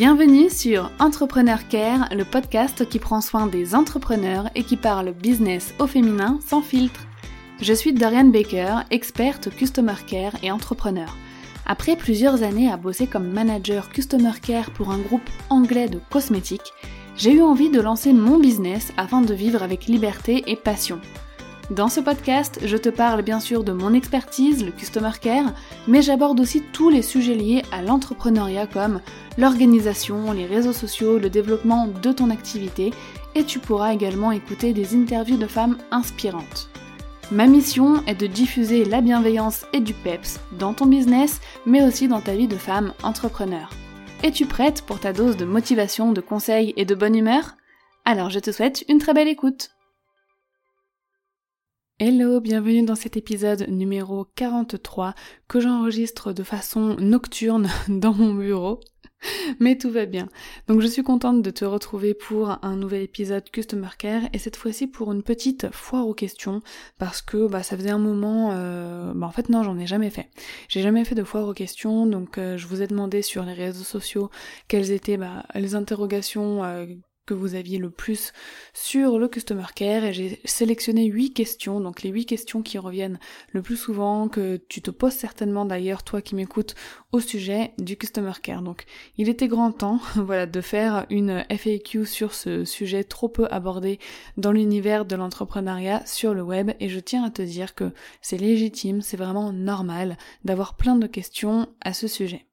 Bienvenue sur Entrepreneur Care, le podcast qui prend soin des entrepreneurs et qui parle business au féminin sans filtre. Je suis Dorian Baker, experte Customer Care et entrepreneur. Après plusieurs années à bosser comme manager Customer Care pour un groupe anglais de cosmétiques, j'ai eu envie de lancer mon business afin de vivre avec liberté et passion. Dans ce podcast, je te parle bien sûr de mon expertise, le Customer Care, mais j'aborde aussi tous les sujets liés à l'entrepreneuriat comme l'organisation, les réseaux sociaux, le développement de ton activité, et tu pourras également écouter des interviews de femmes inspirantes. Ma mission est de diffuser la bienveillance et du PEPS dans ton business, mais aussi dans ta vie de femme entrepreneur. Es-tu prête pour ta dose de motivation, de conseils et de bonne humeur? Alors je te souhaite une très belle écoute Hello, bienvenue dans cet épisode numéro 43 que j'enregistre de façon nocturne dans mon bureau. Mais tout va bien. Donc je suis contente de te retrouver pour un nouvel épisode Customer Care et cette fois-ci pour une petite foire aux questions parce que bah, ça faisait un moment... Euh... Bah, en fait non, j'en ai jamais fait. J'ai jamais fait de foire aux questions donc euh, je vous ai demandé sur les réseaux sociaux quelles étaient bah, les interrogations euh, vous aviez le plus sur le Customer Care et j'ai sélectionné 8 questions, donc les 8 questions qui reviennent le plus souvent, que tu te poses certainement d'ailleurs toi qui m'écoutes au sujet du Customer Care. Donc il était grand temps voilà, de faire une FAQ sur ce sujet trop peu abordé dans l'univers de l'entrepreneuriat sur le web et je tiens à te dire que c'est légitime, c'est vraiment normal d'avoir plein de questions à ce sujet.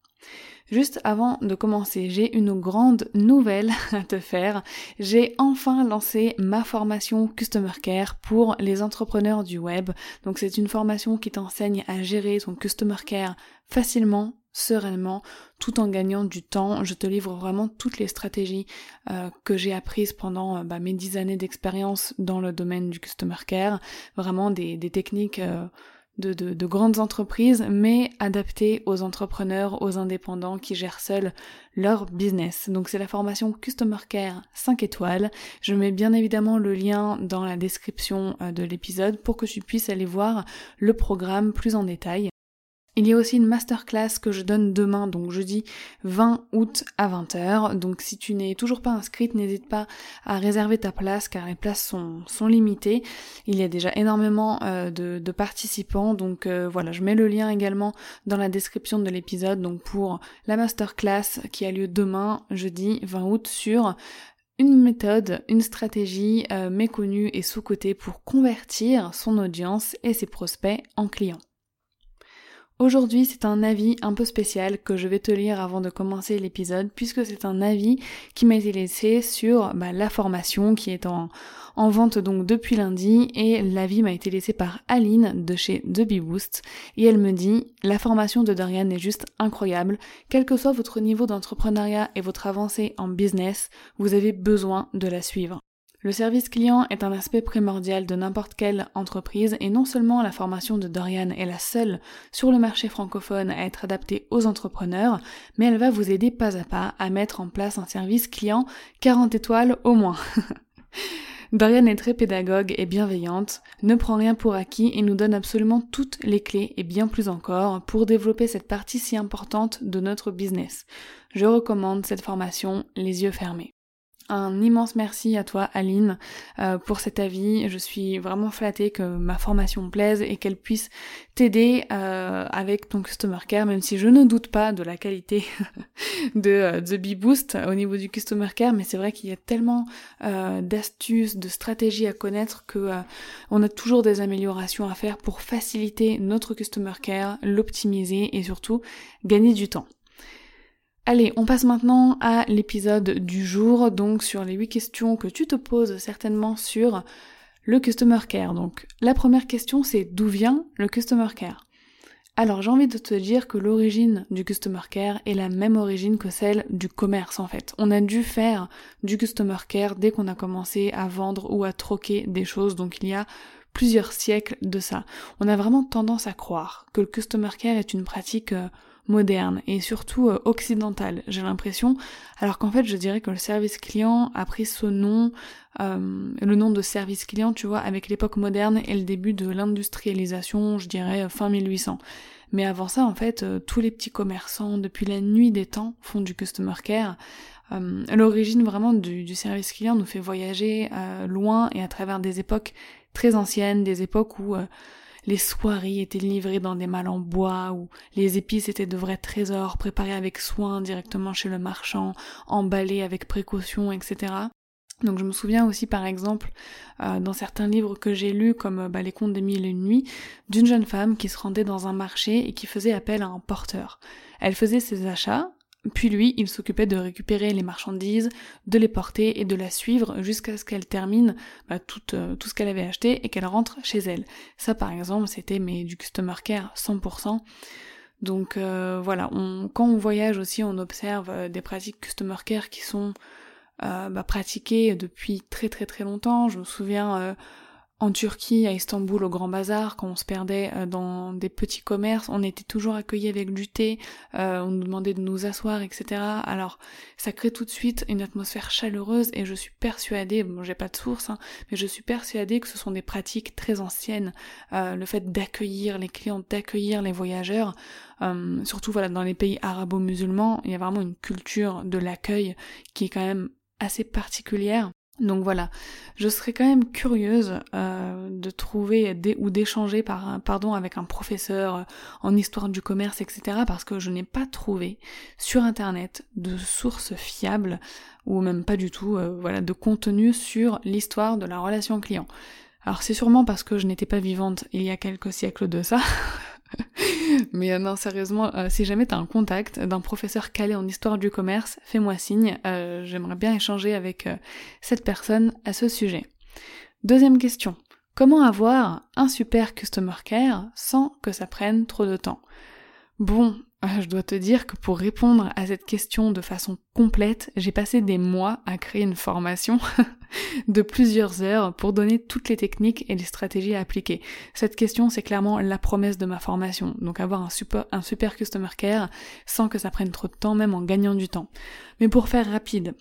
Juste avant de commencer, j'ai une grande nouvelle à te faire. J'ai enfin lancé ma formation Customer Care pour les entrepreneurs du web. Donc c'est une formation qui t'enseigne à gérer ton Customer Care facilement, sereinement, tout en gagnant du temps. Je te livre vraiment toutes les stratégies euh, que j'ai apprises pendant euh, bah, mes dix années d'expérience dans le domaine du Customer Care. Vraiment des, techniques... Euh, de, grandes entreprises, mais adaptées aux entrepreneurs, aux indépendants qui gèrent seuls leur business. Donc c'est la formation Customer Care 5 étoiles. Je mets bien évidemment le lien dans la description euh, de l'épisode pour que tu puisses aller voir le programme plus en détail. Il y a aussi une masterclass que je donne demain, donc jeudi 20 août à 20h. Donc si tu n'es toujours pas inscrite, n'hésite pas à réserver ta place car les places sont, limitées. Il y a déjà énormément euh, de, de, participants, donc euh, voilà, je mets le lien également dans la description de l'épisode, donc pour la masterclass qui a lieu demain, jeudi 20 août, sur une méthode, une stratégie euh, méconnue et sous-cotée pour convertir son audience et ses prospects en clients. Aujourd'hui, c'est un avis un peu spécial que je vais te lire avant de commencer l'épisode, puisque c'est un avis qui m'a été laissé sur bah, la formation qui est en, en, vente donc depuis lundi, et l'avis m'a été laissé par Aline de chez The et elle me dit la formation de Dorian est juste incroyable, quel que soit votre niveau d'entrepreneuriat et votre avancée en business, vous avez besoin de la suivre. Le service client est un aspect primordial de n'importe quelle entreprise et non seulement la formation de Dorian est la seule sur le marché francophone à être adaptée aux entrepreneurs, mais elle va vous aider pas à pas à mettre en place un service client 40 étoiles au moins. Dorian est très pédagogue et bienveillante, ne prend rien pour acquis et nous donne absolument toutes les clés et bien plus encore pour développer cette partie si importante de notre business. Je recommande cette formation les yeux fermés. Un immense merci à toi Aline euh, pour cet avis. Je suis vraiment flattée que ma formation plaise et qu'elle puisse t'aider euh, avec ton customer care, même si je ne doute pas de la qualité de euh, The Bee Boost au niveau du customer care, mais c'est vrai qu'il y a tellement d'astuces, de stratégies à connaître que on a toujours des améliorations à faire pour faciliter notre customer care, l'optimiser et surtout gagner du temps. Allez, on passe maintenant à l'épisode du jour, donc sur les 8 questions que tu te poses certainement sur le Customer Care. Donc la première question c'est d'où vient le Customer Care? Alors j'ai envie de te dire que l'origine du Customer Care est la même origine que celle du commerce en fait. On a dû faire du Customer Care dès qu'on a commencé à vendre ou à troquer des choses, donc il y a plusieurs siècles de ça. On a vraiment tendance à croire que le Customer Care est une pratique euh, moderne et surtout euh, occidentale, j'ai l'impression, alors qu'en fait je dirais que le service client a pris ce nom, euh, le nom de service client, tu vois, avec l'époque moderne et le début de l'industrialisation, je dirais fin 1800. Mais avant ça, en fait, euh, tous les petits commerçants, depuis la nuit des temps, font du customer care. Euh, l'origine vraiment du, service client nous fait voyager euh, loin et à travers des époques très anciennes, des époques où les soieries étaient livrées dans des malles en bois, où les épices étaient de vrais trésors préparés avec soin directement chez le marchand, emballés avec précaution, etc. Donc je me souviens aussi par exemple euh, dans certains livres que j'ai lus comme euh, bah, les contes des mille et une nuits d'une jeune femme qui se rendait dans un marché et qui faisait appel à un porteur. Elle faisait ses achats, puis lui il s'occupait de récupérer les marchandises, de les porter et de la suivre jusqu'à ce qu'elle termine bah, tout, euh, tout ce qu'elle avait acheté et qu'elle rentre chez elle. Ça par exemple c'était mais du customer care 100%. Donc voilà, on, quand on voyage aussi on observe des pratiques customer care qui sont euh, bah, pratiqué depuis très très très longtemps. Je me souviens euh, en Turquie, à Istanbul, au Grand Bazar, quand on se perdait euh, dans des petits commerces, on était toujours accueillis avec du thé, on nous demandait de nous asseoir, etc. Alors, ça crée tout de suite une atmosphère chaleureuse et je suis persuadée, bon j'ai pas de source, hein, mais je suis persuadée que ce sont des pratiques très anciennes, le fait d'accueillir les clients, d'accueillir les voyageurs, surtout voilà dans les pays arabo-musulmans, il y a vraiment une culture de l'accueil qui est quand même assez particulière. Donc voilà, je serais quand même curieuse euh, de trouver ou d'échanger par, pardon, avec un professeur euh, en histoire du commerce, etc. parce que je n'ai pas trouvé sur internet de sources fiables ou même pas du tout, euh, voilà, de contenu sur l'histoire de la relation client. Alors c'est sûrement parce que je n'étais pas vivante il y a quelques siècles de ça, Mais euh, non, sérieusement, euh, si jamais t'as un contact d'un professeur calé en histoire du commerce, fais-moi signe. Euh, j'aimerais bien échanger avec cette personne à ce sujet. Deuxième question. Comment avoir un super customer care sans que ça prenne trop de temps? Bon, je dois te dire que pour répondre à cette question de façon complète, j'ai passé des mois à créer une formation de plusieurs heures pour donner toutes les techniques et les stratégies à appliquer. Cette question, c'est clairement la promesse de ma formation. Donc avoir un super, customer care sans que ça prenne trop de temps, même en gagnant du temps. Mais pour faire rapide,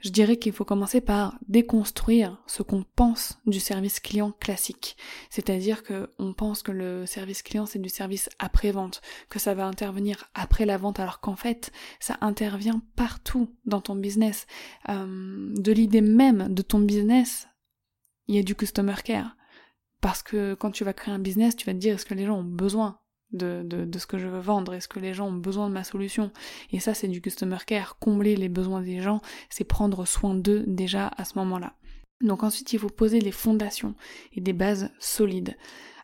je dirais qu'il faut commencer par déconstruire ce qu'on pense du service client classique. C'est-à-dire que on pense que le service client c'est du service après-vente, que ça va intervenir après la vente alors qu'en fait ça intervient partout dans ton business. Euh, de l'idée même de business, il y a du customer care. Parce que quand tu vas créer un business, tu vas te dire est-ce que les gens ont besoin de, de, ce que je veux vendre? Est-ce que les gens ont besoin de ma solution? Et ça, c'est du customer care. Combler les besoins des gens, c'est prendre soin d'eux déjà à ce moment-là. Donc ensuite, il faut poser les fondations et des bases solides.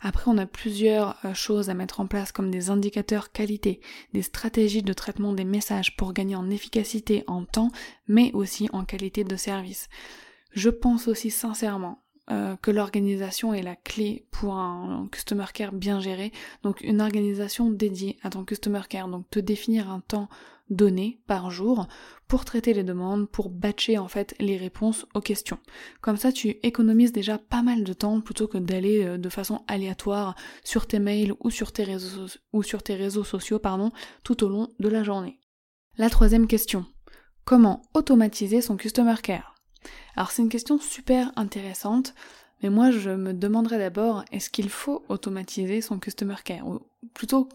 Après, on a plusieurs euh, choses à mettre en place comme des indicateurs qualité, des stratégies de traitement des messages pour gagner en efficacité, en temps, mais aussi en qualité de service. Je pense aussi sincèrement euh, que l'organisation est la clé pour un, customer care bien géré. Donc une organisation dédiée à ton customer care. Donc te définir un temps donné par jour pour traiter les demandes, pour batcher en fait les réponses aux questions. Comme ça tu économises déjà pas mal de temps plutôt que d'aller euh, de façon aléatoire sur tes mails ou sur tes réseaux, ou sur tes réseaux sociaux pardon, tout au long de la journée. La troisième question. Comment automatiser son customer care? Alors c'est une question super intéressante, mais moi je me demanderais d'abord est-ce qu'il faut automatiser son customer care? Ou plutôt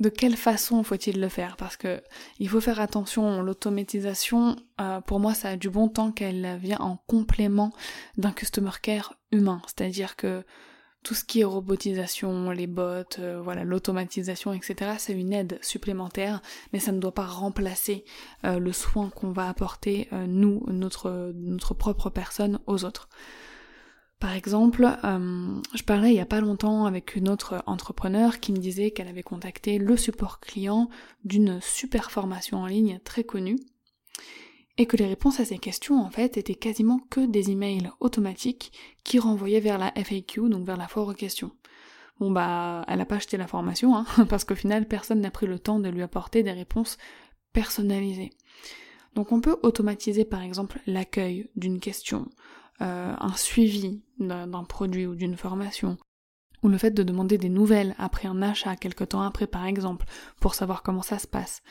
de quelle façon faut-il le faire? Parce que il faut faire attention, l'automatisation, euh, pour moi, ça a du bon temps qu'elle vient en complément d'un customer care humain. C'est-à-dire que tout ce qui est robotisation, les bots, euh, voilà, l'automatisation, etc., c'est une aide supplémentaire, mais ça ne doit pas remplacer euh, le soin qu'on va apporter, euh, nous, notre, notre propre personne, aux autres. Par exemple, je parlais il y a pas longtemps avec une autre entrepreneur qui me disait qu'elle avait contacté le support client d'une super formation en ligne très connue et que les réponses à ces questions en fait étaient quasiment que des emails automatiques qui renvoyaient vers la FAQ, donc vers la foire aux questions. Bon bah elle a pas acheté la formation, hein, parce qu'au final personne n'a pris le temps de lui apporter des réponses personnalisées. Donc on peut automatiser par exemple l'accueil d'une question, euh, un suivi d'un produit ou d'une formation, ou le fait de demander des nouvelles après un achat quelque temps après par exemple, pour savoir comment ça se passe.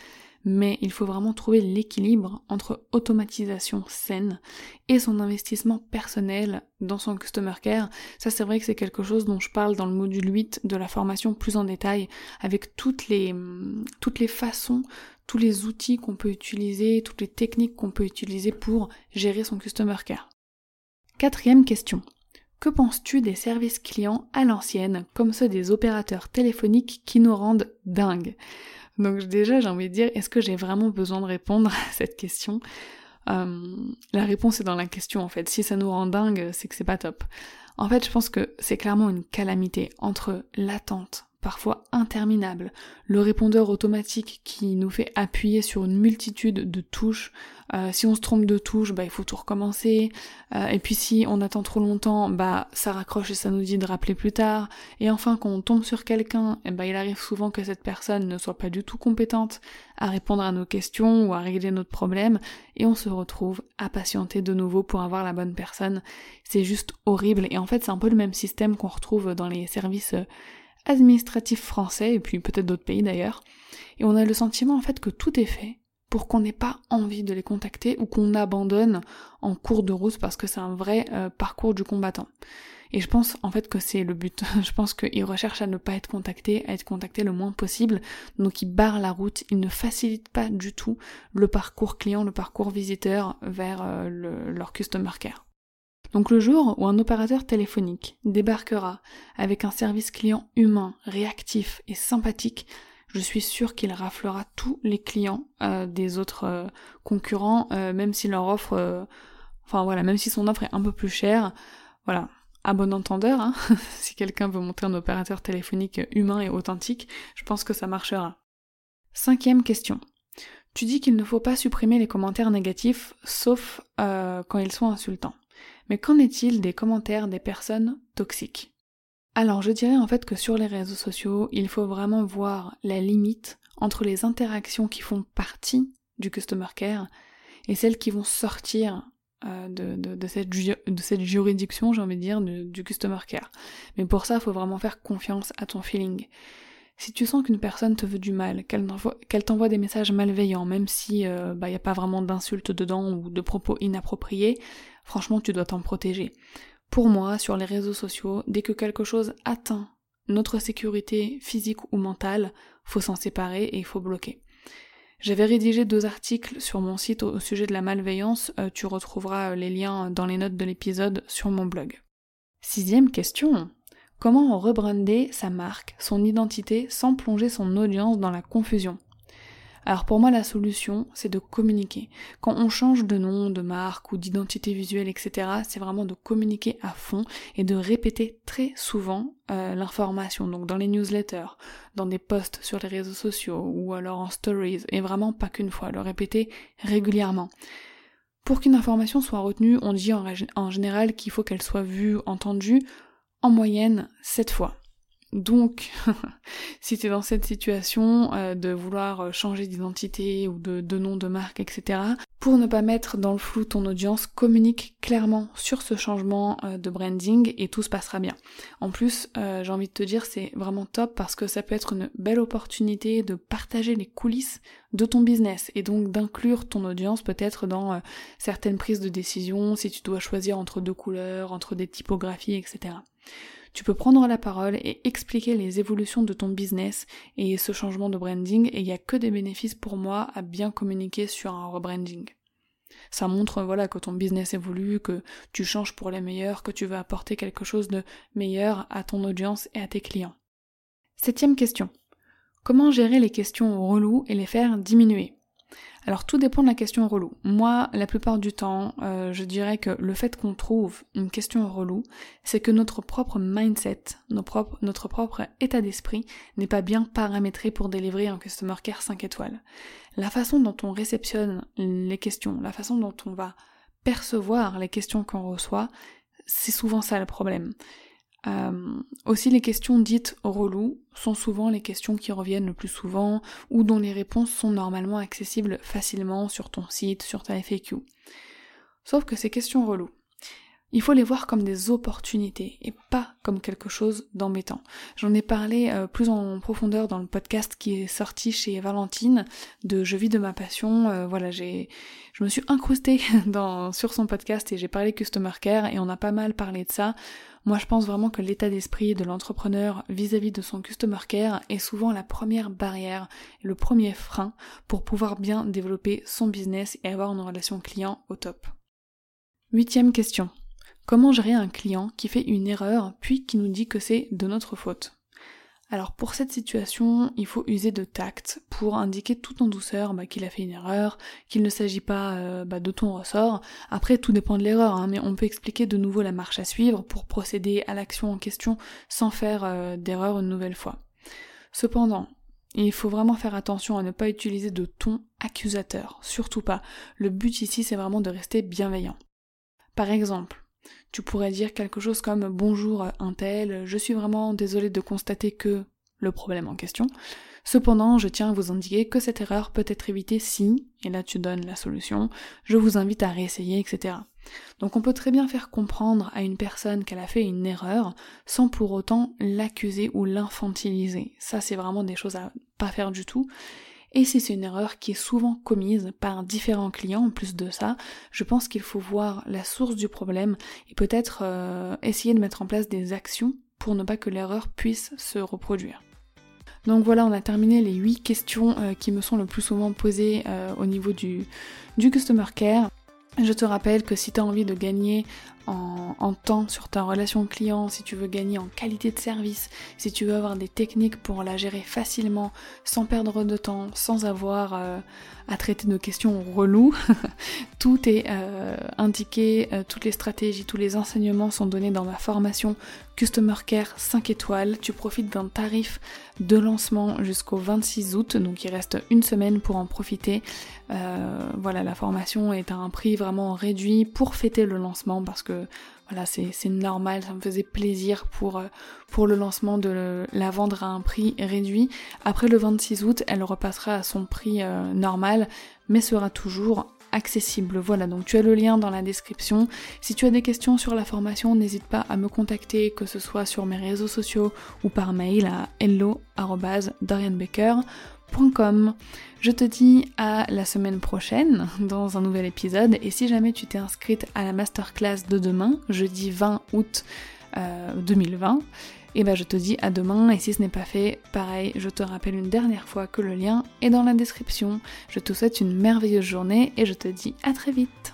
Mais il faut vraiment trouver l'équilibre entre automatisation saine et son investissement personnel dans son customer care. Ça c'est vrai que c'est quelque chose dont je parle dans le module 8 de la formation plus en détail avec toutes les, façons, tous les outils qu'on peut utiliser, toutes les techniques qu'on peut utiliser pour gérer son customer care. Quatrième question. Que penses-tu des services clients à l'ancienne, comme ceux des opérateurs téléphoniques qui nous rendent dingues? Donc déjà j'ai envie de dire, est-ce que j'ai vraiment besoin de répondre à cette question? Euh, La réponse est dans la question en fait. Si ça nous rend dingue, c'est que c'est pas top. En fait, je pense que c'est clairement une calamité entre l'attente parfois interminable, le répondeur automatique qui nous fait appuyer sur une multitude de touches. Euh, si on se trompe de touche, bah il faut tout recommencer. Euh, et puis si on attend trop longtemps, bah ça raccroche et ça nous dit de rappeler plus tard. Et enfin quand on tombe sur quelqu'un, eh bah il arrive souvent que cette personne ne soit pas du tout compétente à répondre à nos questions ou à régler notre problème, et on se retrouve à patienter de nouveau pour avoir la bonne personne. C'est juste horrible. Et en fait c'est un peu le même système qu'on retrouve dans les services euh, administratif français, et puis peut-être d'autres pays d'ailleurs, et on a le sentiment en fait que tout est fait pour qu'on n'ait pas envie de les contacter ou qu'on abandonne en cours de route parce que c'est un vrai euh, parcours du combattant. Et je pense en fait que c'est le but. je pense qu'ils recherchent à ne pas être contactés, à être contactés le moins possible. Donc ils barrent la route, ils ne facilitent pas du tout le parcours client, le parcours visiteur vers euh, leur customer care. Donc le jour où un opérateur téléphonique débarquera avec un service client humain, réactif et sympathique, je suis sûre qu'il raflera tous les clients euh, des autres euh, concurrents, euh, même si leur offre, enfin voilà, même si son offre est un peu plus chère, voilà, à bon entendeur, hein, si quelqu'un veut monter un opérateur téléphonique humain et authentique, je pense que ça marchera. Cinquième question. Tu dis qu'il ne faut pas supprimer les commentaires négatifs, sauf quand ils sont insultants. Mais qu'en est-il des commentaires des personnes toxiques? Alors je dirais en fait que sur les réseaux sociaux, il faut vraiment voir la limite entre les interactions qui font partie du customer care et celles qui vont sortir euh, de, cette, juridiction, j'ai envie de dire, du customer care. Mais pour ça, il faut vraiment faire confiance à ton feeling. Si tu sens qu'une personne te veut du mal, qu'elle t'envoie des messages malveillants, même si il euh, n'y bah, a pas vraiment d'insultes dedans ou de propos inappropriés, franchement tu dois t'en protéger. Pour moi, sur les réseaux sociaux, dès que quelque chose atteint notre sécurité physique ou mentale, faut s'en séparer et il faut bloquer. J'avais rédigé deux articles sur mon site au sujet de la malveillance, euh, tu retrouveras euh, les liens dans les notes de l'épisode sur mon blog. Sixième question. Comment rebrander sa marque, son identité, sans plonger son audience dans la confusion? Alors pour moi la solution c'est de communiquer. Quand on change de nom, de marque ou d'identité visuelle, etc., c'est vraiment de communiquer à fond et de répéter très souvent euh, l'information. Donc dans les newsletters, dans des posts sur les réseaux sociaux ou alors en stories, et vraiment pas qu'une fois, le répéter régulièrement. Pour qu'une information soit retenue, on dit en général qu'il faut qu'elle soit vue, entendue en moyenne 7 fois. Donc, si tu es dans cette situation euh, de vouloir euh, changer d'identité ou de, nom de marque, etc., pour ne pas mettre dans le flou ton audience, communique clairement sur ce changement euh, de branding et tout se passera bien. En plus, j'ai envie de te dire, c'est vraiment top parce que ça peut être une belle opportunité de partager les coulisses de ton business et donc d'inclure ton audience peut-être dans certaines prises de décision, si tu dois choisir entre deux couleurs, entre des typographies, etc. Tu peux prendre la parole et expliquer les évolutions de ton business et ce changement de branding et il n'y a que des bénéfices pour moi à bien communiquer sur un rebranding. Ça montre voilà que ton business évolue, que tu changes pour les meilleurs, que tu veux apporter quelque chose de meilleur à ton audience et à tes clients. Septième question. Comment gérer les questions reloues et les faire diminuer? Alors tout dépend de la question relou. Moi, la plupart du temps, euh, je dirais que le fait qu'on trouve une question relou, c'est que notre propre mindset, notre propre, état d'esprit n'est pas bien paramétré pour délivrer un customer care 5 étoiles. La façon dont on réceptionne les questions, la façon dont on va percevoir les questions qu'on reçoit, c'est souvent ça le problème. Euh, aussi, les questions dites reloues sont souvent les questions qui reviennent le plus souvent ou dont les réponses sont normalement accessibles facilement sur ton site, sur ta FAQ. Sauf que ces questions reloues, il faut les voir comme des opportunités et pas comme quelque chose d'embêtant. J'en ai parlé euh, plus en profondeur dans le podcast qui est sorti chez Valentine de Je vis de ma passion. Euh, voilà, j'ai, je me suis incrustée dans, sur son podcast et j'ai parlé Customer Care et on a pas mal parlé de ça. Moi, je pense vraiment que l'état d'esprit de l'entrepreneur vis-à-vis de son Customer Care est souvent la première barrière, le premier frein pour pouvoir bien développer son business et avoir une relation client au top. Huitième question. Comment gérer un client qui fait une erreur puis qui nous dit que c'est de notre faute? Alors pour cette situation, il faut user de tact pour indiquer tout en douceur bah, qu'il a fait une erreur, qu'il ne s'agit pas euh, bah, de ton ressort. Après, tout dépend de l'erreur, hein, mais on peut expliquer de nouveau la marche à suivre pour procéder à l'action en question sans faire euh, d'erreur une nouvelle fois. Cependant, il faut vraiment faire attention à ne pas utiliser de ton accusateur, surtout pas. Le but ici, c'est vraiment de rester bienveillant. Par exemple, tu pourrais dire quelque chose comme bonjour un tel, je suis vraiment désolée de constater que le problème en question. Cependant, je tiens à vous indiquer que cette erreur peut être évitée si, et là tu donnes la solution, je vous invite à réessayer, etc. Donc on peut très bien faire comprendre à une personne qu'elle a fait une erreur sans pour autant l'accuser ou l'infantiliser. Ça c'est vraiment des choses à pas faire du tout. Et si c'est une erreur qui est souvent commise par différents clients, en plus de ça, je pense qu'il faut voir la source du problème et peut-être euh, essayer de mettre en place des actions pour ne pas que l'erreur puisse se reproduire. Donc voilà, on a terminé les 8 questions euh, qui me sont le plus souvent posées euh, au niveau du, du Customer Care. Je te rappelle que si tu as envie de gagner en, temps sur ta relation client, si tu veux gagner en qualité de service, si tu veux avoir des techniques pour la gérer facilement, sans perdre de temps, sans avoir euh, à traiter de questions reloues, tout est euh, indiqué, euh, toutes les stratégies, tous les enseignements sont donnés dans ma formation Customer Care 5 étoiles. Tu profites d'un tarif de lancement jusqu'au 26 août, donc il reste une semaine pour en profiter. voilà, la formation est à un prix vraiment réduit pour fêter le lancement parce que voilà, c'est normal, ça me faisait plaisir pour, euh, pour le lancement de la vendre à un prix réduit. Après le 26 août, elle repassera à son prix euh, normal, mais sera toujours accessible. Voilà, donc tu as le lien dans la description. Si tu as des questions sur la formation, n'hésite pas à me contacter, que ce soit sur mes réseaux sociaux ou par mail à hello.dorianbaker.com je te dis à la semaine prochaine dans un nouvel épisode et si jamais tu t'es inscrite à la masterclass de demain, jeudi 20 août 2020, et eh ben je te dis à demain et si ce n'est pas fait, pareil, je te rappelle une dernière fois que le lien est dans la description. Je te souhaite une merveilleuse journée et je te dis à très vite.